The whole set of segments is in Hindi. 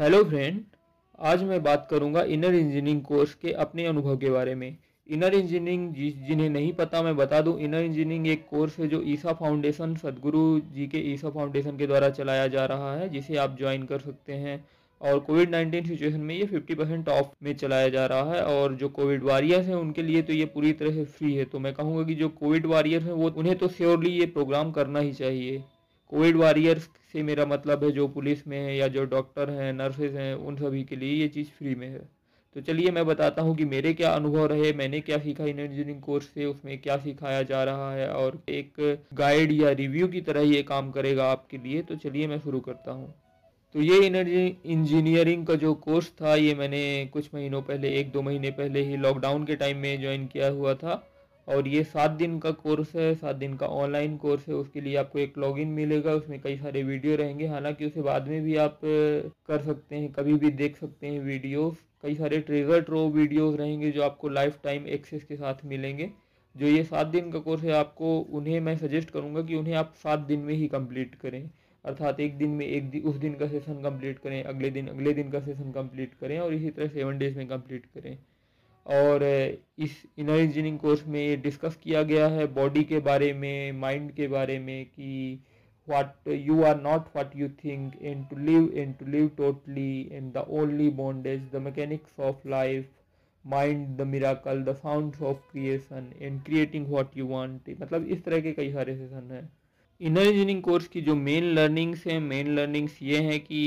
हेलो फ्रेंड आज मैं बात करूँगा इनर इंजीनियरिंग कोर्स के अपने अनुभव के बारे में। इनर इंजीनियरिंग जिन्हें नहीं पता, मैं बता दूँ इनर इंजीनियरिंग एक कोर्स है जो ईसा फाउंडेशन सदगुरु जी के ईसा फाउंडेशन के द्वारा चलाया जा रहा है, जिसे आप ज्वाइन कर सकते हैं। और कोविड नाइन्टीन सिचुएशन में ये 50 परसेंट ऑफ़ में चलाया जा रहा है, और जो कोविड वारियर्स हैं, उनके लिए तो ये पूरी तरह से फ्री है। तो मैं कहूँगा कि जो कोविड वारियर्स हैं, वो उन्हें तो श्योरली ये प्रोग्राम करना ही चाहिए। कोविड वॉरियर्स से मेरा मतलब है, जो पुलिस में है या जो डॉक्टर हैं नर्सेज हैं, उन सभी के लिए ये चीज़ फ्री में है। तो चलिए मैं बताता हूँ कि मेरे क्या अनुभव रहे, मैंने क्या सीखा इन इंजीनियरिंग कोर्स से, उसमें क्या सिखाया जा रहा है और एक गाइड या रिव्यू की तरह ये काम करेगा आपके लिए। तो चलिए मैं शुरू करता हूँ। तो ये एनर्जी इंजीनियरिंग का जो कोर्स था, ये मैंने कुछ महीनों पहले, एक दो महीने पहले ही लॉकडाउन के टाइम में ज्वाइन किया हुआ था। और ये सात दिन का कोर्स है, सात दिन का ऑनलाइन कोर्स है, उसके लिए आपको एक लॉगिन मिलेगा, उसमें कई सारे वीडियो रहेंगे, हालाँकि उसे बाद में भी आप कर सकते हैं, कभी भी देख सकते हैं वीडियोस कई सारे ट्रेजर ट्रो वीडियोस रहेंगे जो आपको लाइफ टाइम एक्सेस के साथ मिलेंगे। जो ये सात दिन का कोर्स है, आपको उन्हें मैं सजेस्ट करूँगा कि उन्हें आप सात दिन में ही कंप्लीट करें। अर्थात एक दिन में एक दिन, उस दिन का सेशन कंप्लीट करें, अगले दिन अगले दिन का सेशन कंप्लीट करें और इसी तरह सेवन डेज़ में कंप्लीट करें। और इस इनर इंजीनियरिंग कोर्स में ये डिस्कस किया गया है बॉडी के बारे में माइंड के बारे में कि what you are not what you think and to live and to live totally and the only bondage the mechanics of life mind the miracle the sound of creation and creating what you want मतलब इस तरह के कई सारे सेशन हैं। इनर इंजीनियरिंग कोर्स की जो मेन लर्निंग्स हैं मेन लर्निंग्स ये हैं कि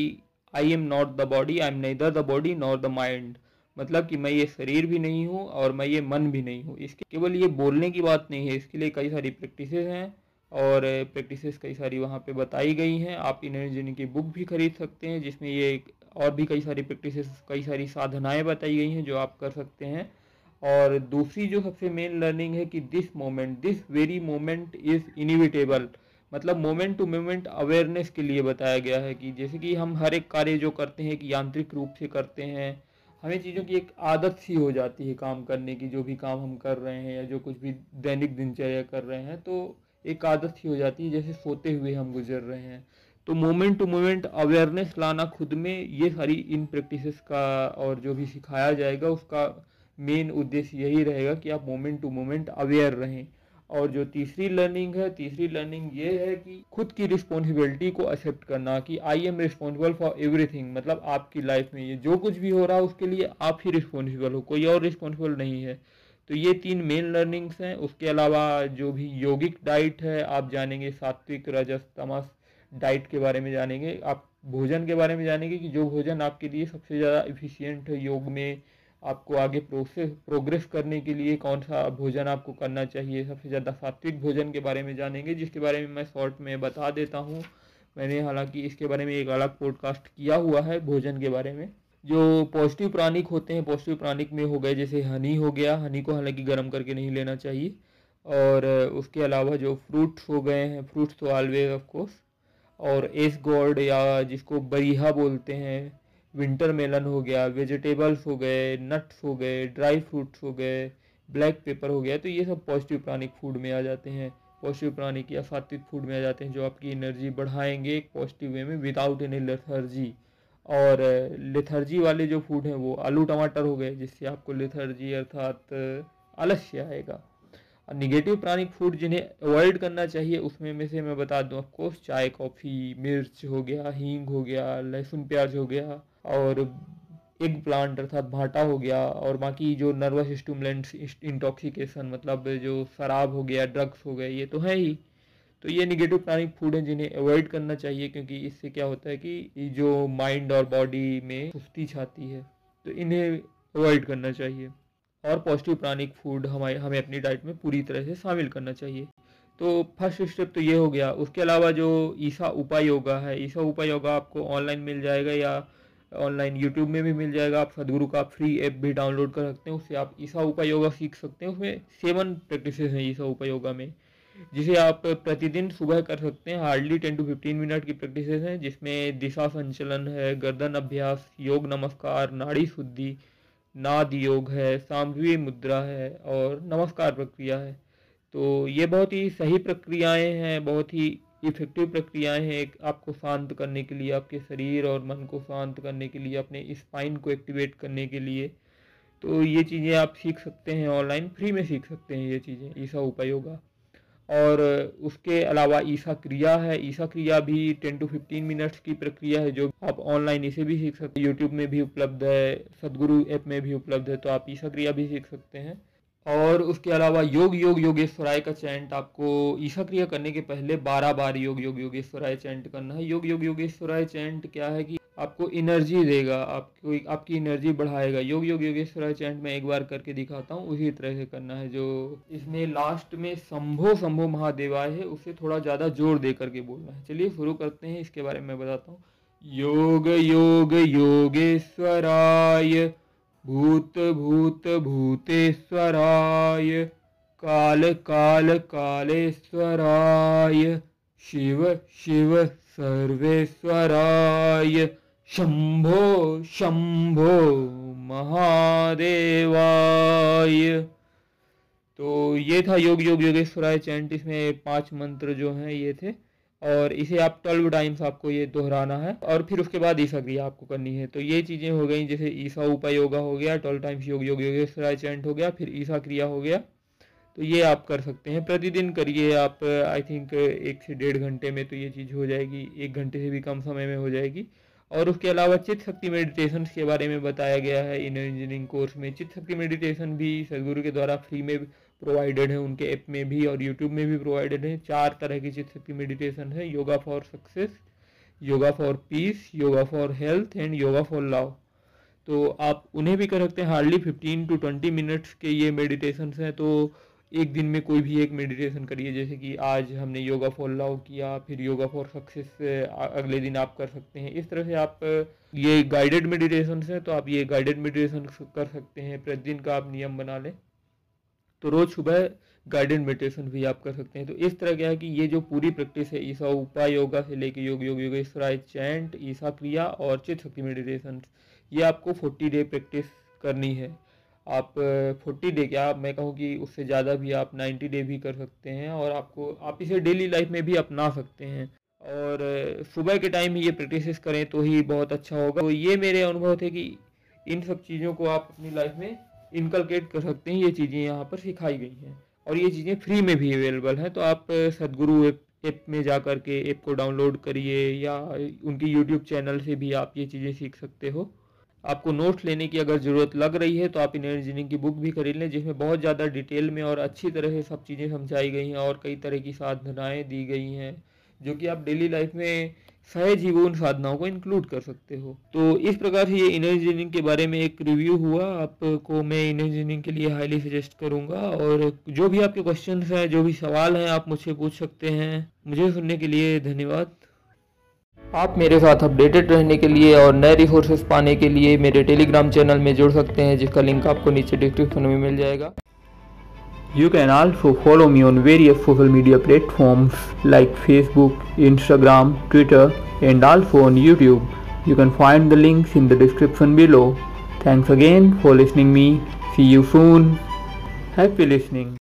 I am not the body I am neither the body not the mind मतलब कि मैं ये शरीर भी नहीं हूँ और मैं ये मन भी नहीं हूँ। इसके केवल ये बोलने की बात नहीं है, इसके लिए कई सारी प्रैक्टिस हैं और प्रैक्टिसेस कई सारी वहाँ पे बताई गई हैं। आप इन की बुक भी खरीद सकते हैं, जिसमें ये और भी कई सारी प्रैक्टिसेस कई सारी साधनाएँ बताई गई हैं जो आप कर सकते हैं। और दूसरी जो सबसे मेन लर्निंग है कि this moment this very moment is inevitable मतलब मोमेंट टू मोमेंट अवेयरनेस के लिए बताया गया है कि जैसे कि हम हर एक कार्य जो करते हैं कि यांत्रिक रूप से करते हैं हमें चीज़ों की एक आदत सी हो जाती है काम करने की, जो भी काम हम कर रहे हैं या जो कुछ भी दैनिक दिनचर्या कर रहे हैं तो एक आदत सी हो जाती है जैसे सोते हुए हम गुजर रहे हैं। तो मोमेंट टू मोमेंट अवेयरनेस लाना खुद में ये सारी इन प्रैक्टिसेस का और जो भी सिखाया जाएगा, उसका मेन उद्देश्य यही रहेगा कि आप मोमेंट टू मोमेंट अवेयर रहें। और जो तीसरी लर्निंग है, तीसरी लर्निंग ये है कि खुद की रिस्पॉन्सिबिलिटी को एक्सेप्ट करना कि I am responsible for everything मतलब आपकी लाइफ में ये जो कुछ भी हो रहा है, उसके लिए आप ही रिस्पॉन्सिबल हो, कोई और रिस्पॉन्सिबल नहीं है। तो ये तीन मेन लर्निंग्स हैं। उसके अलावा जो भी योगिक डाइट है, आप जानेंगे सात्विक, रजस, तमस डाइट के बारे में जानेंगे। आप भोजन के बारे में जानेंगे कि जो भोजन आपके लिए सबसे ज़्यादा इफिशियंट है, योग में आपको आगे प्रोसेस प्रोग्रेस करने के लिए कौन सा भोजन आपको करना चाहिए? सबसे ज़्यादा सात्विक भोजन के बारे में जानेंगे, जिसके बारे में मैं शॉर्ट में बता देता हूँ। मैंने हालाँकि इसके बारे में एक अलग पॉडकास्ट किया हुआ है भोजन के बारे में। जो पॉजिटिव प्राणिक होते हैं पॉजिटिव प्राणिक में हो गए, जैसे हनी हो गया। हनी को हालाँकि गर्म करके नहीं लेना चाहिए। और उसके अलावा जो फ्रूट्स हो गए हैं फ्रूट्स तो ऑलवेज ऑफ़ कोर्स और एस गोल्ड या जिसको बरीहा बोलते हैं विंटर मेलन हो गया वेजिटेबल्स हो गए नट्स हो गए ड्राई फ्रूट्स हो गए ब्लैक पेपर हो गया तो ये सब पॉजिटिव प्राणिक फ़ूड में आ जाते हैं। पॉजिटिव प्राणिक या सात्विक फ़ूड में आ जाते हैं जो आपकी एनर्जी बढ़ाएँगे एक पॉजिटिव वे में विदाउट एनी लेथर्जी और लेथर्जी वाले जो फ़ूड हैं वो आलू टमाटर हो गए, जिससे आपको लेथर्जी अर्थात आलस्य आएगा। और निगेटिव प्राणिक फ़ूड जिन्हें अवॉइड करना चाहिए, उसमें में से मैं बता दूँ ऑफकोर्स चाय, कॉफ़ी, मिर्च हो गया, हींग हो गया, लहसुन प्याज हो गया और एग प्लांट अर्थात भाटा हो गया और बाकी जो नर्वस स्टूमलेंट्स इंटॉक्सिकेशन मतलब जो शराब हो गया ड्रग्स हो गए, ये तो है ही। तो ये निगेटिव प्राणिक फ़ूड है जिन्हें अवॉइड करना चाहिए क्योंकि इससे क्या होता है कि जो माइंड और बॉडी में सुस्ती छाती है तो इन्हें अवॉइड करना चाहिए। और पॉजिटिव प्राणिक फ़ूड हमारे, हमें अपनी डाइट में पूरी तरह से शामिल करना चाहिए। तो फ़र्स्ट स्टेप तो ये हो गया। उसके अलावा जो ईसा उपाय योगा है, ईसा उपाय योगा आपको ऑनलाइन मिल जाएगा या ऑनलाइन यूट्यूब में भी मिल जाएगा। आप सदगुरु का फ्री ऐप भी डाउनलोड कर सकते हैं। उससे आप ईसा उपा योगा सीख सकते हैं। उसमें सेवन प्रैक्टिस हैं ईसा उपा योगा में, जिसे आप प्रतिदिन सुबह कर सकते हैं। Hardly ten to fifteen minute की प्रैक्टिस हैं, जिसमें दिशा संचलन है, गर्दन अभ्यास, योग नमस्कार, नाड़ी शुद्धि, नाद योग है सांभवी मुद्रा है और नमस्कार प्रक्रिया है। तो ये बहुत ही सही प्रक्रियाएँ हैं, बहुत ही इफ़ेक्टिव प्रक्रियाएँ हैं आपको शांत करने के लिए, आपके शरीर और मन को शांत करने के लिए, अपने स्पाइन को एक्टिवेट करने के लिए। तो ये चीज़ें आप सीख सकते हैं ऑनलाइन फ्री में सीख सकते हैं ये चीज़ें, ईसा उपयोगा और उसके अलावा ईसा क्रिया है, ईसा क्रिया भी टेन टू फिफ्टीन मिनट्स की प्रक्रिया है, जो आप ऑनलाइन इसे भी सीख सकते हैं। यूट्यूब में भी उपलब्ध है, सदगुरु ऐप में भी उपलब्ध है तो आप ईसा क्रिया भी सीख सकते हैं। और उसके अलावा योग योग, योगेश्वराय का चैंट आपको ईशा क्रिया करने के पहले बारह बार योग योग, योगेश्वराय चैंट करना है। योग योग, योगेश्वराय चैंट क्या है कि आपको एनर्जी देगा, आपको, आपकी एनर्जी बढ़ाएगा। योग योग, योगेश्वराय चैंट में एक बार करके दिखाता हूँ, उसी तरह से करना है जो इसमें लास्ट में संभो संभो महादेवाय है, उसे थोड़ा ज़्यादा ज़ोर दे करके बोलना है। चलिए शुरू करते हैं, इसके बारे में बताता हूँ। योग योग, योगेश्वराय। भूत भूत भूतेश्वराय, काल काल कालेश्वराय, शिव शिव सर्वेश्वराय, शंभो शंभो महादेवाय। तो ये था योग योग, योगेश्वराय चैंट, इसमें पाँच मंत्र जो हैं, ये थे। और इसे आप ट्वेल्व टाइम्स आपको ये दोहराना है और फिर उसके बाद ईसा क्रिया आपको करनी है। तो ये चीज़ें हो गई, जैसे ईसा उपाय योगा हो गया twelve times yoga yoga योगेश्वराय chant हो गया, फिर ईसा क्रिया हो गया। तो ये आप कर सकते हैं। प्रतिदिन करिए आप आई थिंक एक से डेढ़ घंटे में तो ये चीज़ हो जाएगी, एक घंटे से भी कम समय में हो जाएगी। और उसके अलावा चित्त शक्ति मेडिटेशन के बारे में बताया गया है। इन इंजीनियरिंग कोर्स में चित्त शक्ति मेडिटेशन भी सदगुरु के द्वारा फ्री में प्रोवाइडेड है, उनके ऐप में भी और यूट्यूब में भी प्रोवाइडेड है। चार तरह की चित शक्ति मेडिटेशन है yoga for success yoga for peace yoga for health and yoga for love तो आप उन्हें भी कर सकते हैं hardly fifteen to twenty minutes के ये मेडिटेशन हैं तो एक दिन में कोई भी एक मेडिटेशन करिए। जैसे कि आज हमने योगा फॉर लव किया, फिर योगा फॉर सक्सेस अगले दिन आप कर सकते हैं। इस तरह से आप ये गाइडेड मेडिटेशन है तो आप ये गाइडेड मेडिटेशन कर सकते हैं। प्रतिदिन का आप नियम बना लें। तो रोज़ सुबह गाइडेड मेडिटेशन भी आप कर सकते हैं। तो इस तरह क्या है कि ये जो पूरी प्रैक्टिस है, ईसा उपाय योगा से लेके योग योग योगेश्वराय चैंट ईसा क्रिया और चित शक्ति मेडिटेशन ये आपको फोर्टी डे प्रैक्टिस करनी है। आप फोर्टी डे क्या, मैं कहूँ कि उससे ज़्यादा भी आप नाइन्टी डे भी कर सकते हैं और आपको, आप इसे डेली लाइफ में भी अपना सकते हैं। और सुबह के टाइम ये प्रैक्टिस करें तो ही बहुत अच्छा होगा। तो ये मेरे अनुभव थे कि इन सब चीज़ों को आप अपनी लाइफ में इनकलकेट कर सकते हैं, ये चीज़ें यहाँ पर सिखाई गई हैं। और ये चीज़ें फ्री में भी अवेलेबल हैं तो आप सदगुरु ऐप ऐप में जा कर के ऐप को डाउनलोड करिए या उनकी यूट्यूब चैनल से भी आप ये चीज़ें सीख सकते हो। आपको नोट्स लेने की अगर ज़रूरत लग रही है तो आप इन इंजीनियरिंग की बुक भी खरीद लें, जिसमें बहुत ज़्यादा डिटेल में और अच्छी तरह से सब चीज़ें समझाई गई हैं और कई तरह की साधनाएँ दी गई हैं, जो कि आप डेली लाइफ में सहज ही उन साधनाओं को इंक्लूड कर सकते हो। तो इस प्रकार से ये इन इंजीनियरिंग के बारे में एक रिव्यू हुआ। आपको मैं इन इंजीनियरिंग के लिए हाईली सजेस्ट करूँगा। और जो भी आपके क्वेश्चन हैं, जो भी सवाल हैं, आप मुझसे पूछ सकते हैं। मुझे सुनने के लिए धन्यवाद। आप मेरे साथ अपडेटेड रहने के लिए और नए रिसोर्सेज पाने के लिए मेरे टेलीग्राम चैनल में जुड़ सकते हैं, जिसका लिंक आपको नीचे डिस्क्रिप्शन में मिल जाएगा। You can also follow me on various social media platforms like Facebook, Instagram, Twitter and also on YouTube. You can find the links in the description below. Thanks again for listening me. See you soon. Happy listening.